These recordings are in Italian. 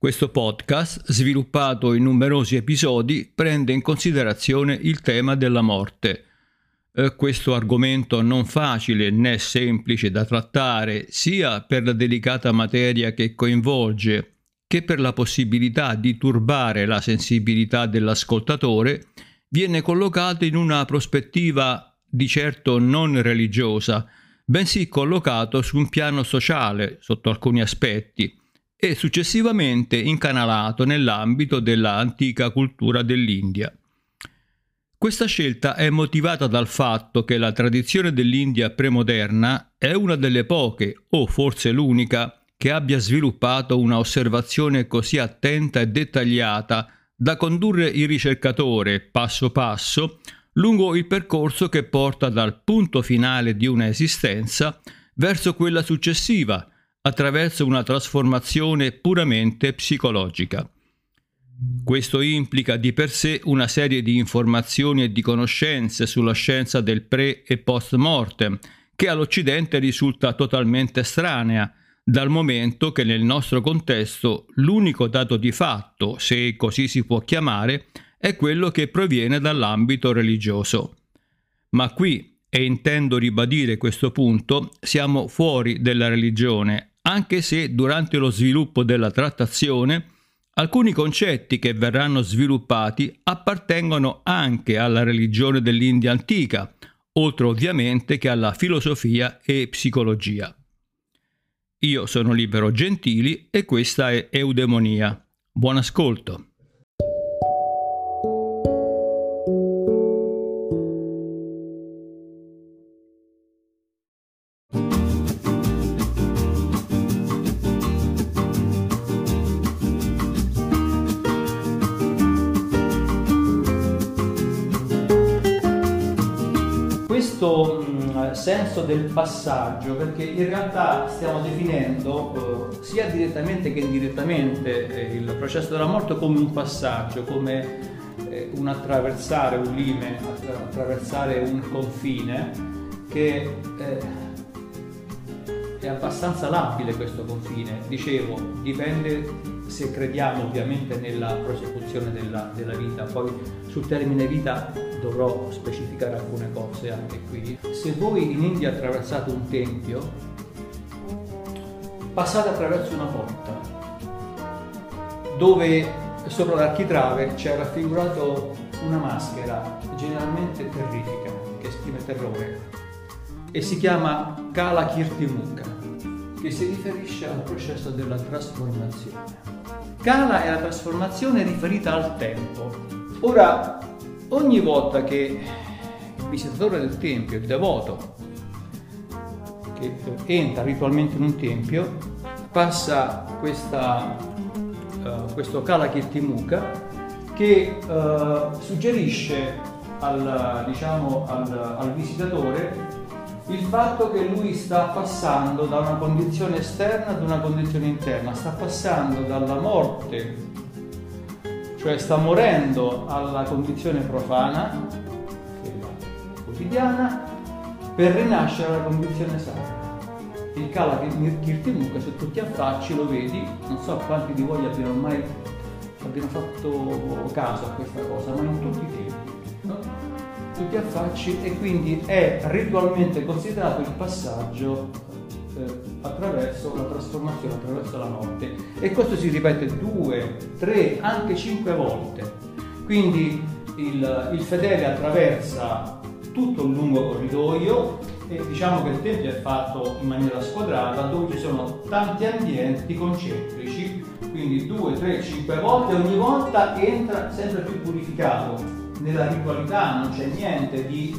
Questo podcast, sviluppato in numerosi episodi, prende in considerazione il tema della morte. Eh, questo argomento non facile né semplice da trattare, sia per la delicata materia che coinvolge, che per la possibilità di turbare la sensibilità dell'ascoltatore, viene collocato in una prospettiva di certo non religiosa, bensì collocato su un piano sociale sotto alcuni aspetti e successivamente incanalato nell'ambito della antica cultura dell'India. Questa scelta è motivata dal fatto che la tradizione dell'India premoderna è una delle poche, o forse l'unica, che abbia sviluppato una osservazione così attenta e dettagliata da condurre il ricercatore passo passo lungo il percorso che porta dal punto finale di una esistenza verso quella successiva, attraverso una trasformazione puramente psicologica. Questo implica di per sé una serie di informazioni e di conoscenze sulla scienza del pre e post mortem, che all'Occidente risulta totalmente estranea, dal momento che nel nostro contesto l'unico dato di fatto, se così si può chiamare, è quello che proviene dall'ambito religioso. Ma qui, e intendo ribadire questo punto, siamo fuori della religione anche se durante lo sviluppo della trattazione alcuni concetti che verranno sviluppati appartengono anche alla religione dell'India antica, oltre ovviamente che alla filosofia e psicologia. Io sono Libero Gentili e questa è Eudemonia. Buon ascolto. Questo mh, senso del passaggio, perché in realtà stiamo definendo eh, sia direttamente che indirettamente eh, il processo della morte come un passaggio, come eh, un attraversare un limite, attraversare un confine che è abbastanza labile questo confine. Dicevo, dipende se crediamo ovviamente nella prosecuzione della, della vita, poi sul termine vita dovrò specificare alcune cose anche qui. Se voi in India attraversate un tempio, passate attraverso una porta dove sopra l'architrave c'è raffigurato una maschera generalmente terrifica che esprime terrore e si chiama Kala Kirtimukha che si riferisce al processo della trasformazione. Kala è la trasformazione riferita al tempo. Ora, ogni volta che il visitatore del tempio, il devoto, che entra ritualmente in un tempio, passa questa, uh, questo Kala Kirtimukha che uh, suggerisce al, diciamo, al, al visitatore il fatto che lui sta passando da una condizione esterna ad una condizione interna, sta passando dalla morte, cioè sta morendo alla condizione profana, che è quotidiana, per rinascere alla condizione sacra. Il Kala Kirtimukha, se tu ti affacci lo vedi, non so quanti di voi abbiano mai abbiano fatto caso a questa cosa, ma in tutti i tempi. No? tu ti affacci e quindi è ritualmente considerato il passaggio attraverso la trasformazione, attraverso la morte. E questo si ripete due, tre, anche cinque volte. Quindi il, il fedele attraversa tutto un lungo corridoio e diciamo che il tempio è fatto in maniera squadrata dove ci sono tanti ambienti concentrici, quindi due, tre, cinque volte, ogni volta entra sempre più purificato nella ritualità non c'è niente di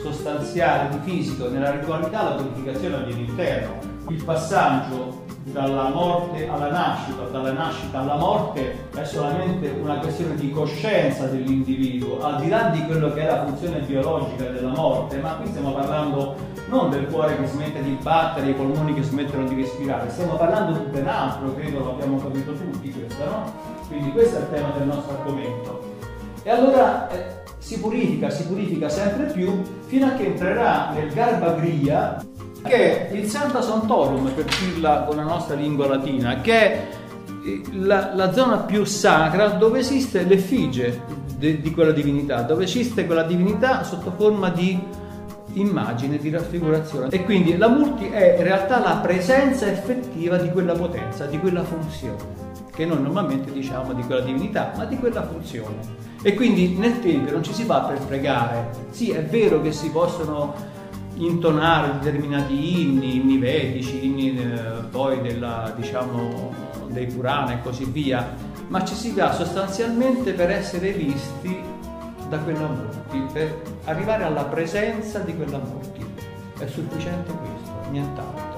sostanziale, di fisico, nella ritualità la purificazione avviene interno. Il passaggio dalla morte alla nascita, dalla nascita alla morte è solamente una questione di coscienza dell'individuo, al di là di quello che è la funzione biologica della morte, ma qui stiamo parlando non del cuore che smette di battere, i polmoni che smettono di respirare, stiamo parlando di ben altro, credo lo abbiamo capito tutti questo, no? Quindi questo è il tema del nostro argomento. E allora eh, si purifica, si purifica sempre più fino a che entrerà nel Garbagria, che è il Santa Santorum, per dirla con la nostra lingua latina, che è quindi la, la, zona più sacra dove esiste l'effigie de, di quella divinità, dove esiste quella divinità sotto forma di immagine, di raffigurazione. E quindi la multi è in realtà la presenza effettiva di quella potenza, di quella funzione, che noi normalmente diciamo di quella divinità, ma di quella funzione. E quindi nel Tempio non ci si fa per pregare. Sì, è vero che si possono intonare determinati inni, inni vedici, inni eh, poi della, diciamo, dei Purana e così via, ma ci si va sostanzialmente per essere visti da quella Murti, per arrivare alla presenza di quella Murti. È sufficiente questo, nient'altro.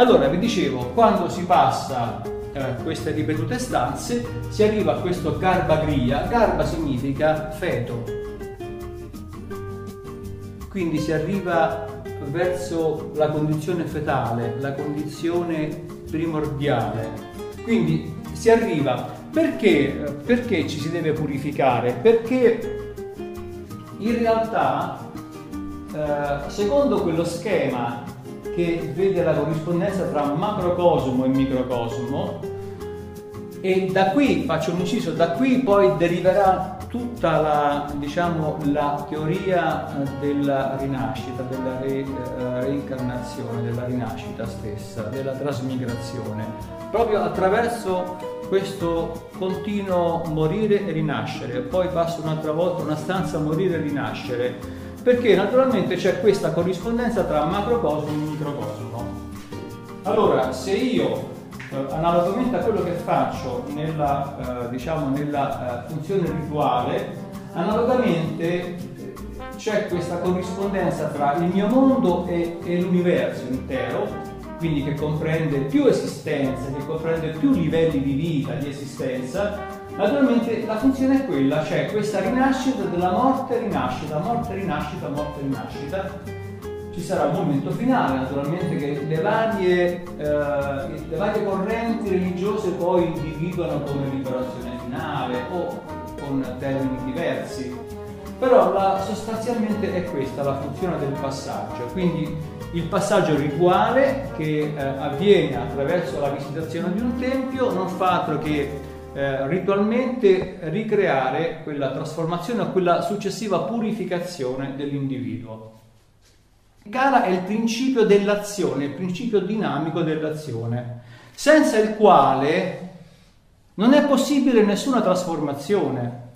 Allora, vi dicevo, quando si passa eh, queste ripetute stanze, si arriva a questo garbagria. Garba significa feto. Quindi si arriva verso la condizione fetale, la condizione primordiale. Quindi si arriva perché, perché ci si deve purificare? Perché in realtà, eh, secondo quello schema che vede la corrispondenza tra macrocosmo e microcosmo. E da qui, faccio un inciso, da qui poi deriverà tutta la, diciamo, la teoria della rinascita, della re, eh, reincarnazione, della rinascita stessa, della trasmigrazione, proprio attraverso questo continuo morire e rinascere, poi passo un'altra volta una stanza morire e rinascere, perché naturalmente c'è questa corrispondenza tra macrocosmo e microcosmo. Allora, se io eh, analogamente a quello che faccio nella, eh, diciamo, nella eh, funzione rituale, analogamente eh, c'è questa corrispondenza tra il mio mondo e, e l'universo intero, quindi che comprende più esistenze, che comprende più livelli di vita, di esistenza, Naturalmente la funzione è quella, cioè questa rinascita della morte, rinascita, morte, rinascita, morte, rinascita. Ci sarà un momento finale, naturalmente, che le varie, eh, le varie correnti religiose poi individuano come liberazione finale o con termini diversi. Però la, sostanzialmente è questa la funzione del passaggio. Quindi il passaggio rituale che eh, avviene attraverso la visitazione di un tempio non fa altro che eh, ritualmente ricreare quella trasformazione o quella successiva purificazione dell'individuo. Gala è il principio dell'azione, il principio dinamico dell'azione, senza il quale non è possibile nessuna trasformazione.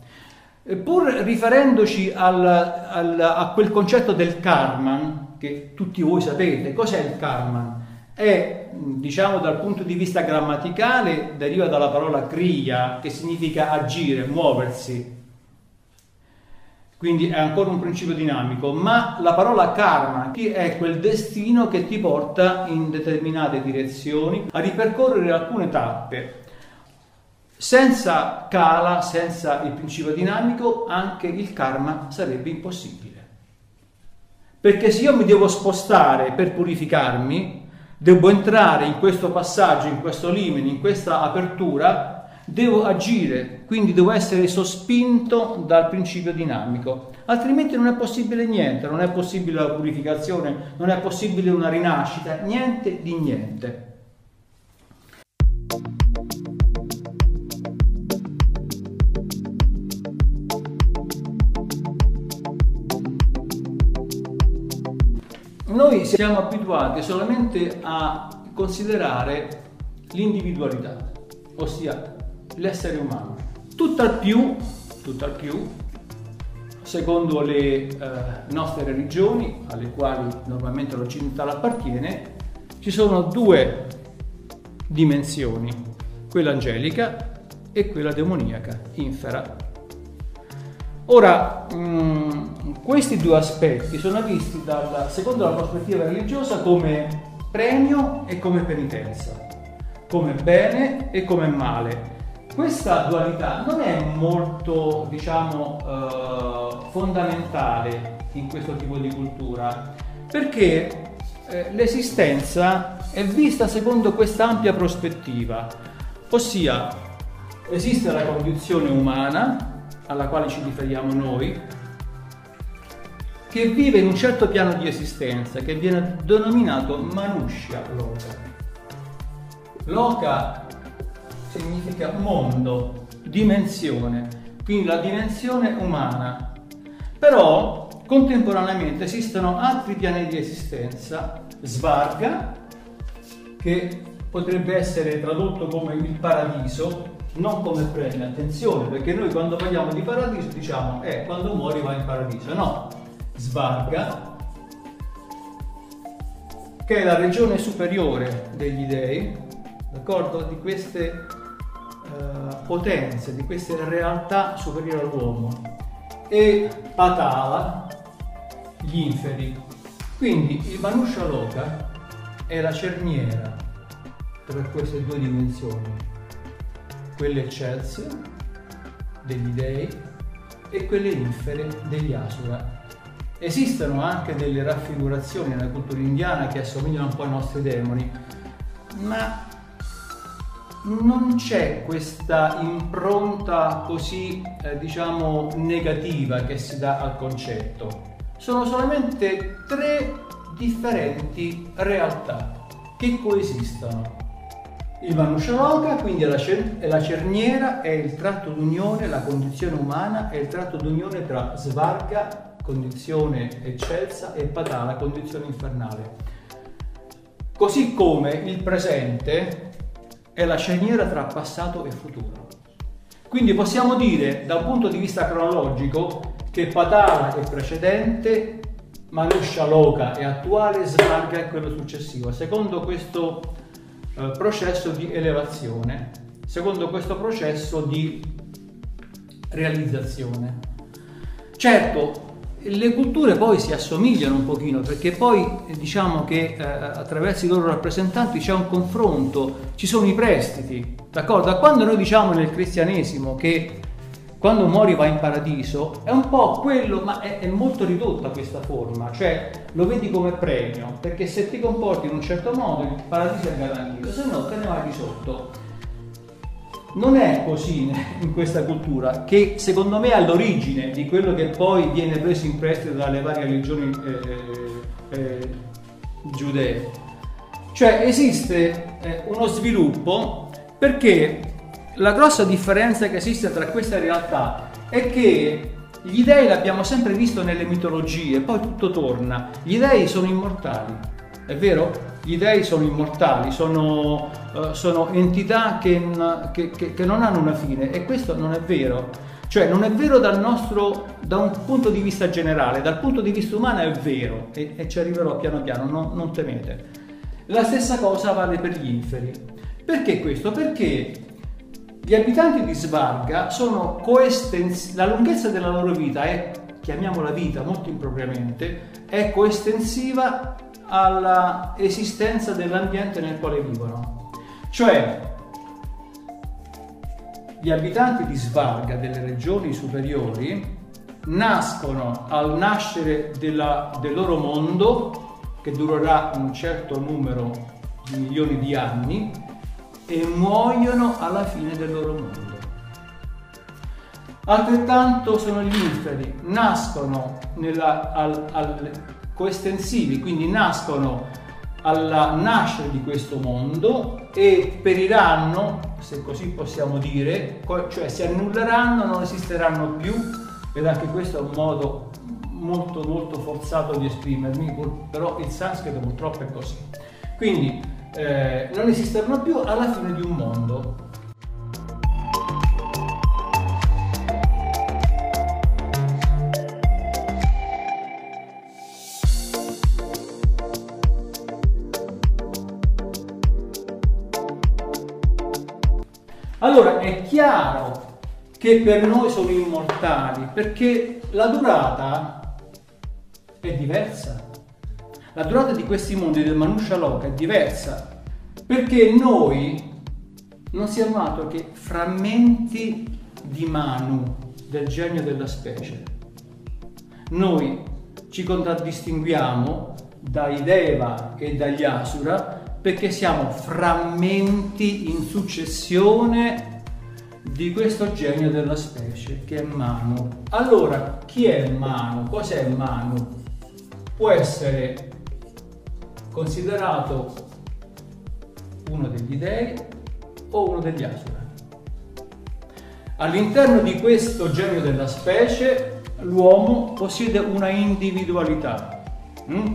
Pur riferendoci al, al, a quel concetto del karma, che tutti voi sapete, cos'è il karma? È, diciamo dal punto di vista grammaticale, deriva dalla parola kriya, che significa agire, muoversi. Quindi è ancora un principio dinamico, ma la parola karma è quel destino che ti porta in determinate direzioni a ripercorrere alcune tappe. Senza kala, senza il principio dinamico, anche il karma sarebbe impossibile. Perché se io mi devo spostare per purificarmi, devo entrare in questo passaggio, in questo limine, in questa apertura, devo agire, quindi devo essere sospinto dal principio dinamico, altrimenti non è possibile niente, non è possibile la purificazione, non è possibile una rinascita, niente di niente. Noi siamo abituati solamente a considerare l'individualità, ossia l'essere umano. Tutt'al più, tutt'al più secondo le eh, nostre religioni, alle quali normalmente l'occidentale appartiene, ci sono due dimensioni, quella angelica e quella demoniaca, infera. Ora, mh, mm, questi due aspetti sono visti dal, secondo la prospettiva religiosa come premio e come penitenza, come bene e come male. Questa dualità non è molto, diciamo, eh, fondamentale in questo tipo di cultura, perché eh, l'esistenza è vista secondo questa ampia prospettiva, ossia esiste la condizione umana alla quale ci riferiamo noi, che vive in un certo piano di esistenza che viene denominato Manushya Loka. Loka significa mondo, dimensione, quindi la dimensione umana. Però contemporaneamente esistono altri piani di esistenza, Svarga, che potrebbe essere tradotto come il paradiso, non come premio, attenzione, perché noi quando parliamo di paradiso diciamo, eh, quando muori vai in paradiso, no, Svarga, che è la regione superiore degli dei, d'accordo? Di queste uh, potenze, di queste realtà superiori all'uomo, e Patala, gli inferi. Quindi il Manusha Loka è la cerniera tra queste due dimensioni quelle eccelse degli dei e quelle infere degli asura. Esistono anche delle raffigurazioni nella cultura indiana che assomigliano un po' ai nostri demoni, ma non c'è questa impronta così, eh, diciamo, negativa che si dà al concetto. Sono solamente tre differenti realtà che coesistono. Il Manushaloka quindi è la, cer- è la, cerniera, è il tratto d'unione, la condizione umana, è il tratto d'unione tra Svarga, condizione eccelsa, e Patala, condizione infernale. Così come il presente è la cerniera tra passato e futuro. Quindi possiamo dire da un punto di vista cronologico che Patala è precedente, Manushaloka è attuale, Svarga è quello successivo. Secondo questo eh, processo di elevazione, secondo questo processo di realizzazione. Certo, le culture poi si assomigliano un pochino perché poi diciamo che eh, attraverso i loro rappresentanti c'è un confronto, ci sono i prestiti, d'accordo? Da quando noi diciamo nel cristianesimo che quando muori vai in paradiso, è un po' quello, ma è, è, molto ridotta questa forma, cioè lo vedi come premio, perché se ti comporti in un certo modo il paradiso è garantito, se no te ne vai di sotto. Non è così in questa cultura, che secondo me è all'origine di quello che poi viene preso in prestito dalle varie religioni eh, eh, giudee. Cioè esiste eh, uno sviluppo perché la grossa differenza che esiste tra queste realtà è che gli dei l'abbiamo sempre visto nelle mitologie, poi tutto torna. Gli dei sono immortali, è vero? Gli dei sono immortali, sono, uh, sono entità che, che, che, che, non hanno una fine e questo non è vero. Cioè non è vero dal nostro, da un punto di vista generale, dal punto di vista umano è vero e, e ci arriverò piano piano, no, non temete. La stessa cosa vale per gli inferi. Perché questo? Perché gli abitanti di Svarga sono coestensivi, la lunghezza della loro vita è, chiamiamola vita molto impropriamente, è coestensiva alla esistenza dell'ambiente nel quale vivono. Cioè, gli abitanti di Svarga, delle regioni superiori, nascono al nascere della, del loro mondo, che durerà un certo numero di milioni di anni, e muoiono alla fine del loro mondo. Altrettanto sono gli inferi, nascono nella, al, al, coestensivi, quindi nascono alla nascere di questo mondo e periranno, se così possiamo dire, cioè si annulleranno, non esisteranno più, ed anche questo è un modo molto molto forzato di esprimermi, però il sanscrito purtroppo è così. Quindi eh, non esisteranno più alla fine di un mondo. Allora è chiaro che per noi sono immortali perché la durata è diversa. La durata di questi mondi del Manusha Loka è diversa perché noi non siamo altro che frammenti di Manu, del genio della specie. Noi ci contraddistinguiamo dai Deva e dagli Asura perché siamo frammenti in successione di questo genio della specie che è Manu. Allora, chi è Manu? Cos'è Manu? può essere considerato uno degli dei o uno degli asura. All'interno di questo genio della specie l'uomo possiede una individualità mm?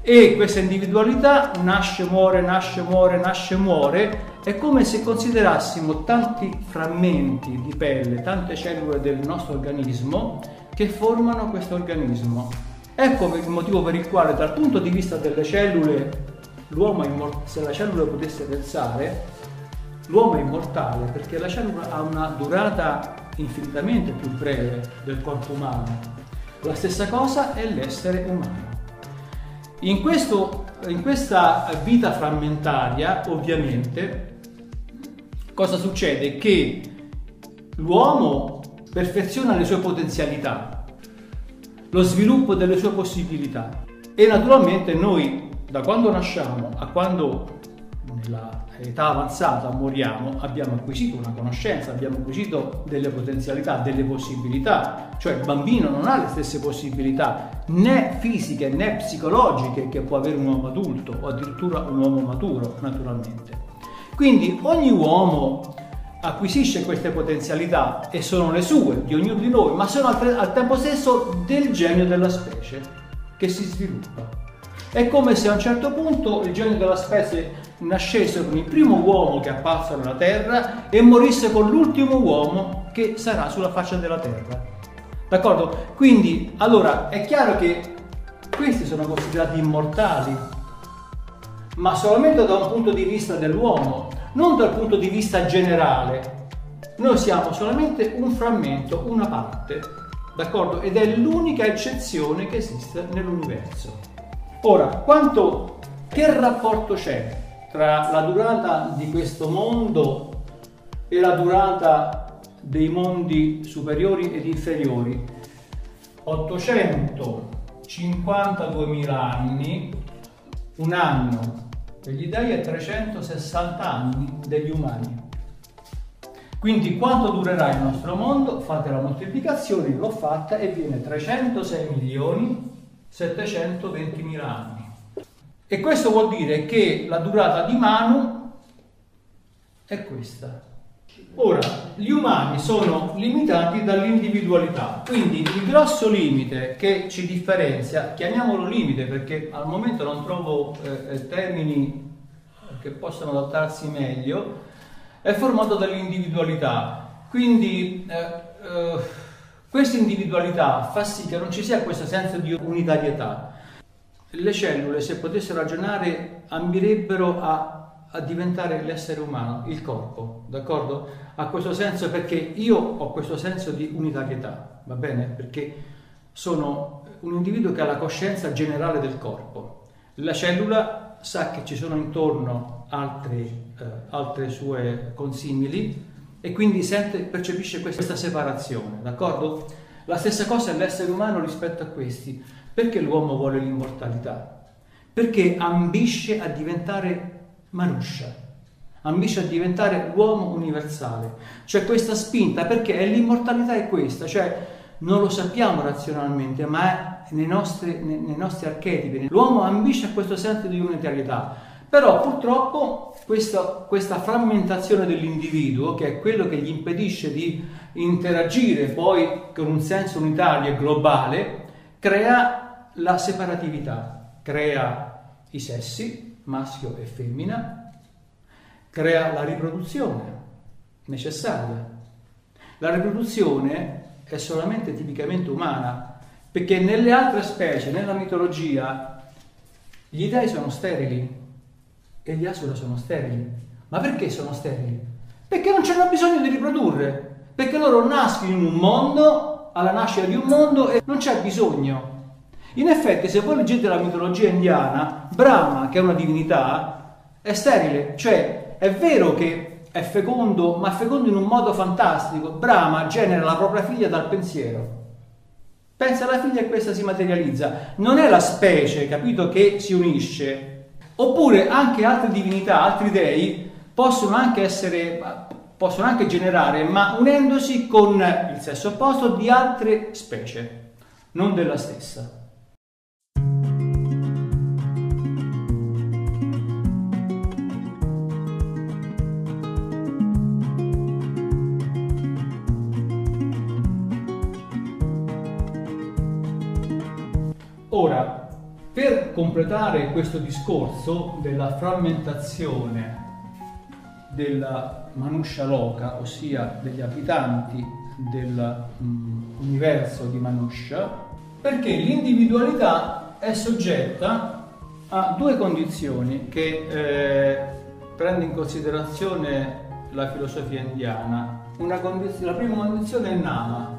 e questa individualità nasce, muore, nasce, muore, nasce, muore. È come se considerassimo tanti frammenti di pelle, tante cellule del nostro organismo che formano questo organismo. Ecco il motivo per il quale dal punto di vista delle cellule, l'uomo, se la cellula potesse pensare, l'uomo è immortale perché la cellula ha una durata infinitamente più breve del corpo umano. La stessa cosa è l'essere umano. In, questo, in questa vita frammentaria, ovviamente, cosa succede? Che l'uomo perfeziona le sue potenzialità, lo sviluppo delle sue possibilità e naturalmente noi da quando nasciamo a quando nell'età avanzata moriamo, abbiamo acquisito una conoscenza, abbiamo acquisito delle potenzialità, delle possibilità, cioè il bambino non ha le stesse possibilità né fisiche né psicologiche che può avere un uomo adulto o addirittura un uomo maturo, naturalmente. Quindi ogni uomo acquisisce queste potenzialità e sono le sue, di ognuno di noi, ma sono al, tempo stesso del genio della specie che si sviluppa. È come se a un certo punto il genio della specie nascesse con il primo uomo che è apparso nella Terra e morisse con l'ultimo uomo che sarà sulla faccia della Terra. D'accordo? Quindi, allora, è chiaro che questi sono considerati immortali, ma solamente da un punto di vista dell'uomo, non dal punto di vista generale. Noi siamo solamente un frammento, una parte, d'accordo? Ed è l'unica eccezione che esiste nell'universo. Ora, quanto, che rapporto c'è tra la durata di questo mondo e la durata dei mondi superiori ed inferiori? 852.000 anni, un anno degli dei è 360 anni degli umani. Quindi quanto durerà il nostro mondo? Fate la moltiplicazione, l'ho fatta e viene 306 milioni 720.000 anni. E questo vuol dire che la durata di Manu è questa. Ora, gli umani sono limitati dall'individualità, quindi il grosso limite che ci differenzia, chiamiamolo limite perché al momento non trovo eh, eh termini che possano adattarsi meglio, è formato dall'individualità. Quindi eh, eh, questa individualità fa sì che non ci sia questo senso di unitarietà. Le cellule, se potessero ragionare, ambirebbero a, a diventare l'essere umano, il corpo, d'accordo? Ha questo senso perché io ho questo senso di unitarietà, va bene? Perché sono un individuo che ha la coscienza generale del corpo. La cellula sa che ci sono intorno altre, eh, altre sue consimili e quindi sente, percepisce questa separazione, d'accordo? La stessa cosa è l'essere umano rispetto a questi. Perché l'uomo vuole l'immortalità? Perché ambisce a diventare Manusha, ambisce a diventare l'uomo universale. C'è questa spinta perché l'immortalità è questa, cioè non lo sappiamo razionalmente, ma è nei nostri, nei nostri archetipi. L'uomo ambisce a questo senso di unitarietà però purtroppo questa, questa frammentazione dell'individuo, che è quello che gli impedisce di interagire poi con un senso unitario e globale, crea la separatività, crea i sessi, maschio e femmina, crea la riproduzione necessaria. La riproduzione è solamente tipicamente umana, perché nelle altre specie, nella mitologia, gli dei sono sterili, e gli asura sono sterili. Ma perché sono sterili? Perché non c'hanno bisogno di riprodurre, perché loro nascono in un mondo, alla nascita di un mondo e non c'è bisogno. In effetti, se voi leggete la mitologia indiana, Brahma, che è una divinità, è sterile, cioè è vero che è fecondo, ma è fecondo in un modo fantastico. Brahma genera la propria figlia dal pensiero. Pensa alla figlia e questa si materializza. Non è la specie, capito, che si unisce, Oppure anche altre divinità, altri dei possono anche essere possono anche generare, ma unendosi con il sesso opposto di altre specie, non della stessa. Completare questo discorso della frammentazione della Manusha Loka, ossia degli abitanti dell'universo mm, di Manusha, perché l'individualità è soggetta a due condizioni che eh, prende in considerazione la filosofia indiana. Condiz- la prima condizione è Nama,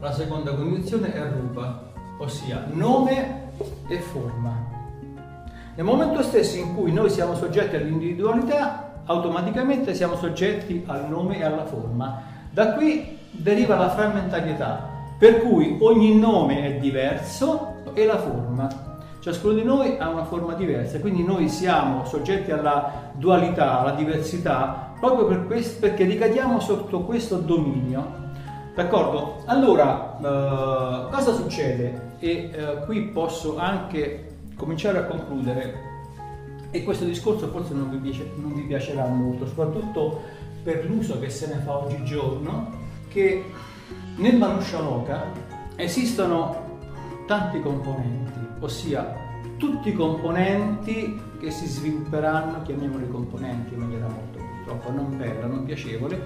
la seconda condizione è Rupa, ossia nome e forma. Nel momento stesso in cui noi siamo soggetti all'individualità, automaticamente siamo soggetti al nome e alla forma. Da qui deriva la frammentarietà, per cui ogni nome è diverso e la forma. Ciascuno di noi ha una forma diversa, quindi noi siamo soggetti alla dualità, alla diversità, proprio per questo, perché ricadiamo sotto questo dominio. D'accordo? Allora, eh, cosa succede? E eh, qui posso anche cominciare a concludere, e questo discorso forse non vi, piace, non vi piacerà molto, soprattutto per l'uso che se ne fa oggigiorno, che nel Manushaloka esistono tanti componenti, ossia tutti i componenti che si svilupperanno, chiamiamoli componenti in maniera molto purtroppo non bella, non piacevole,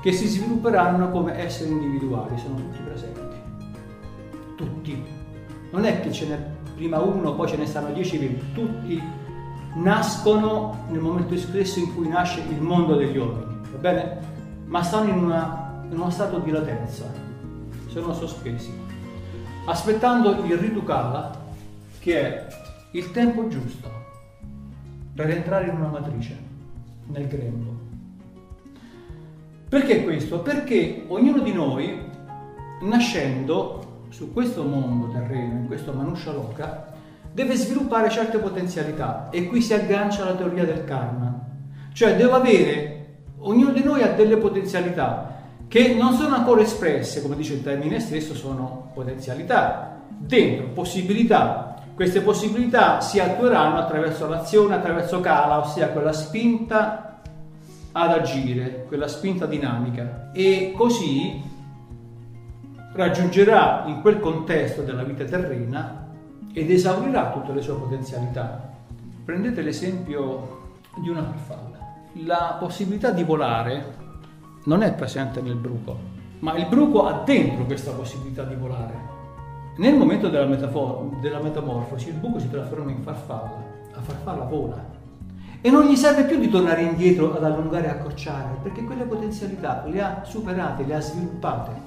che si svilupperanno come esseri individuali, sono tutti presenti. Tutti. Non è che ce n'è prima uno, poi ce ne stanno 10, tutti nascono nel momento stesso in cui nasce il mondo degli uomini, va bene? Ma stanno in, una, in uno stato di latenza, sono sospesi, aspettando il ritukala, che è il tempo giusto per entrare in una matrice, nel grembo. Perché questo? Perché ognuno di noi, nascendo su questo mondo terreno, in questo Manusha Loka, deve sviluppare certe potenzialità e qui si aggancia alla teoria del karma. Cioè devo avere, ognuno di noi ha delle potenzialità che non sono ancora espresse, come dice il termine stesso, sono potenzialità, dentro possibilità. Queste possibilità si attueranno attraverso l'azione, attraverso Kala, ossia quella spinta ad agire, quella spinta dinamica e così raggiungerà in quel contesto della vita terrena ed esaurirà tutte le sue potenzialità. Prendete l'esempio di una farfalla. La possibilità di volare non è presente nel bruco, ma il bruco ha dentro questa possibilità di volare. Nel momento della, metafor- della metamorfosi il buco si trasforma in farfalla, la farfalla vola e non gli serve più di tornare indietro ad allungare e accorciare, perché quelle potenzialità le ha superate, le ha sviluppate.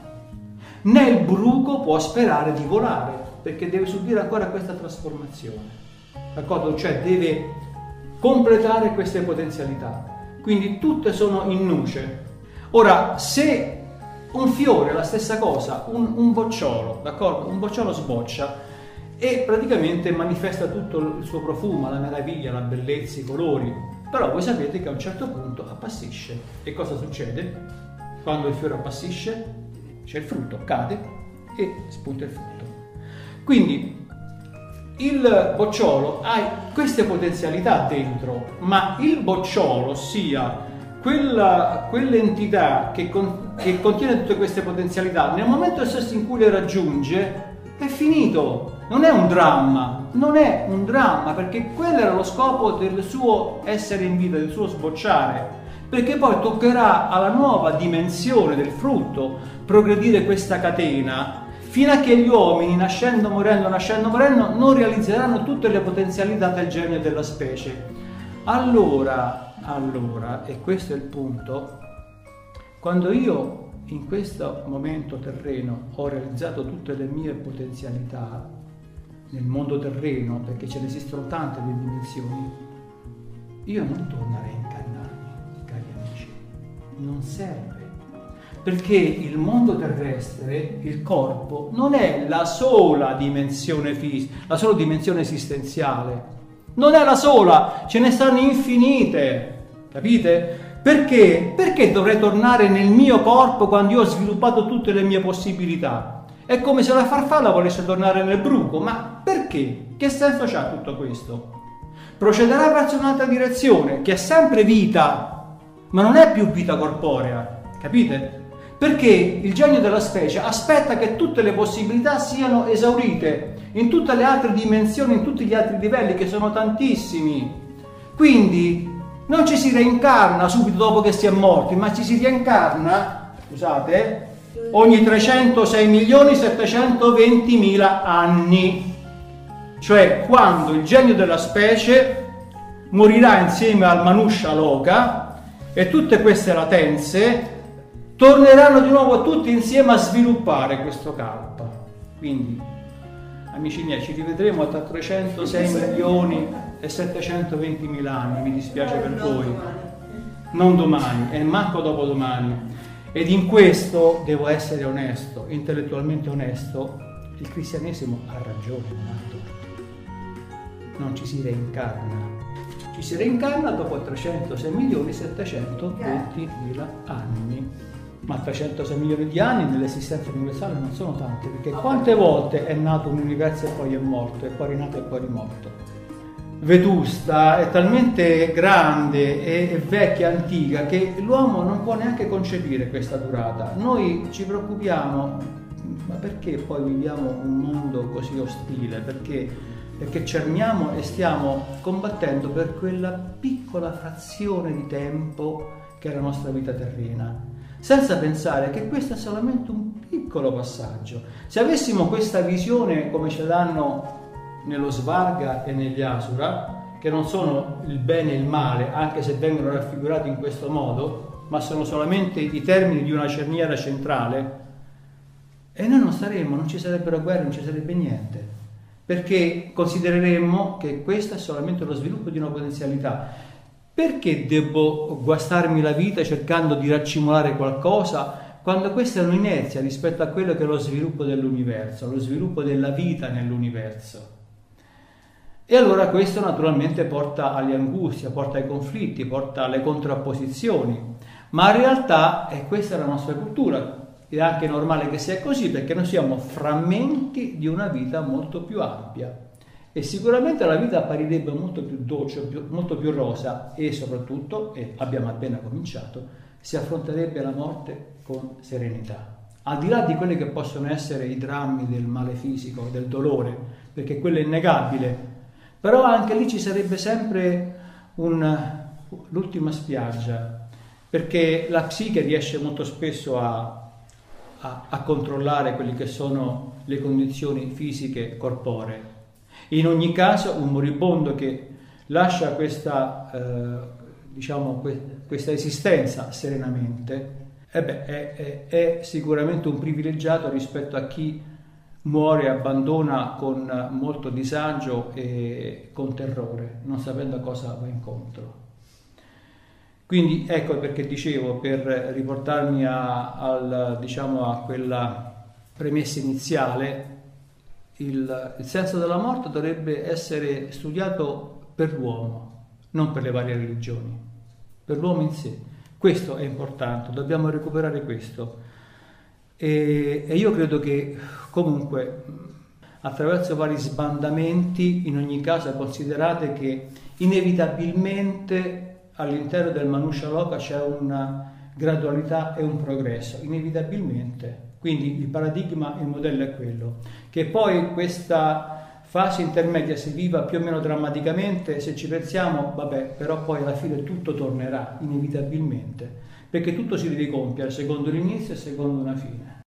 Né il bruco può sperare di volare, perché deve subire ancora questa trasformazione. D'accordo? Cioè deve completare queste potenzialità. Quindi tutte sono in nuce. Ora, se un fiore è la stessa cosa, un, un bocciolo, d'accordo? Un bocciolo sboccia, e praticamente manifesta tutto il suo profumo, la meraviglia, la bellezza, i colori. Però voi sapete che a un certo punto appassisce. E cosa succede? Quando il fiore appassisce, c'è il frutto, cade e spunta il frutto. Quindi il bocciolo ha queste potenzialità dentro, ma il bocciolo, ossia quella, quell'entità che, con, che contiene tutte queste potenzialità, nel momento stesso in cui le raggiunge, è finito non è un dramma, non è un dramma perché quello era lo scopo del suo essere in vita, del suo sbocciare, perché poi toccherà alla nuova dimensione del frutto progredire questa catena fino a che gli uomini, nascendo, morendo, nascendo, morendo, non realizzeranno tutte le potenzialità del genio e della specie. Allora, allora, e questo è il punto, quando io in questo momento terreno ho realizzato tutte le mie potenzialità, nel mondo terreno, perché ce ne esistono tante di dimensioni, io non torno a reincarnarmi, cari amici, non serve. Perché il mondo terrestre, il corpo, non è la sola dimensione fisica, la sola dimensione esistenziale. Non è la sola, ce ne stanno infinite, capite? Perché? Perché dovrei tornare nel mio corpo quando io ho sviluppato tutte le mie possibilità? È come se la farfalla volesse tornare nel bruco, ma perché? Che senso ha tutto questo? Procederà verso un'altra direzione, che è sempre vita, ma non è più vita corporea, capite? Perché il genio della specie aspetta che tutte le possibilità siano esaurite in tutte le altre dimensioni, in tutti gli altri livelli, che sono tantissimi. Quindi non ci si reincarna subito dopo che si è morti, ma ci si reincarna, scusate, ogni 306 milioni 720 mila anni. Cioè quando il genio della specie morirà insieme al Manusha Loka e tutte queste latenze torneranno di nuovo tutti insieme a sviluppare questo kalpa. Quindi, amici miei, ci rivedremo tra 306 milioni e 720 mila anni, mi dispiace per voi. Non domani e manco dopodomani. Ed in questo devo essere onesto, intellettualmente onesto, il cristianesimo ha ragione, non ci si reincarna. Ci si reincarna dopo 306 milioni 720 mila anni ma 306 milioni di anni nell'esistenza universale non sono tanti, perché quante volte è nato un universo e poi è morto, e poi rinato e poi rimorto? Vetusta è talmente grande e vecchia, antica, che l'uomo non può neanche concepire questa durata. Noi ci preoccupiamo, ma perché poi viviamo un mondo così ostile? Perché? Perché cerniamo e stiamo combattendo per quella piccola frazione di tempo che è la nostra vita terrena senza pensare che questo è solamente un piccolo passaggio. Se avessimo questa visione come ce l'hanno nello Svarga e negli Asura, che non sono il bene e il male, anche se vengono raffigurati in questo modo, ma sono solamente i termini di una cerniera centrale, e noi non staremmo, non ci sarebbero guerre, non ci sarebbe niente, perché considereremmo che questo è solamente lo sviluppo di una potenzialità perché devo guastarmi la vita cercando di raccimolare qualcosa quando questa è un'inerzia rispetto a quello che è lo sviluppo dell'universo, lo sviluppo della vita nell'universo? E allora questo naturalmente porta alle angustie, porta ai conflitti, porta alle contrapposizioni, ma in realtà è questa la nostra cultura, è anche normale che sia così perché noi siamo frammenti di una vita molto più ampia e sicuramente la vita apparirebbe molto più dolce, più, molto più rosa e soprattutto, e abbiamo appena cominciato, si affronterebbe la morte con serenità. Al di là di quelli che possono essere i drammi del male fisico, del dolore, perché quello è innegabile, però anche lì ci sarebbe sempre un, l'ultima spiaggia, perché la psiche riesce molto spesso a, a, a controllare quelle che sono le condizioni fisiche corporee in ogni caso un moribondo che lascia questa, eh, diciamo, questa esistenza serenamente eh beh, è, è, è sicuramente un privilegiato rispetto a chi muore e abbandona con molto disagio e con terrore, non sapendo a cosa va incontro. Quindi ecco perché dicevo, per riportarmi a, al, diciamo, a quella premessa iniziale, il, il senso della morte dovrebbe essere studiato per l'uomo, non per le varie religioni, per l'uomo in sé. Questo è importante, dobbiamo recuperare questo. E, e io credo che comunque attraverso vari sbandamenti, in ogni caso considerate che inevitabilmente all'interno del Manusha Loka c'è una gradualità e un progresso, inevitabilmente. Quindi il paradigma, il modello è quello. Che poi questa fase intermedia si viva più o meno drammaticamente, se ci pensiamo, vabbè, però poi alla fine tutto tornerà, inevitabilmente, perché tutto si deve compiere secondo l'inizio e secondo una fine.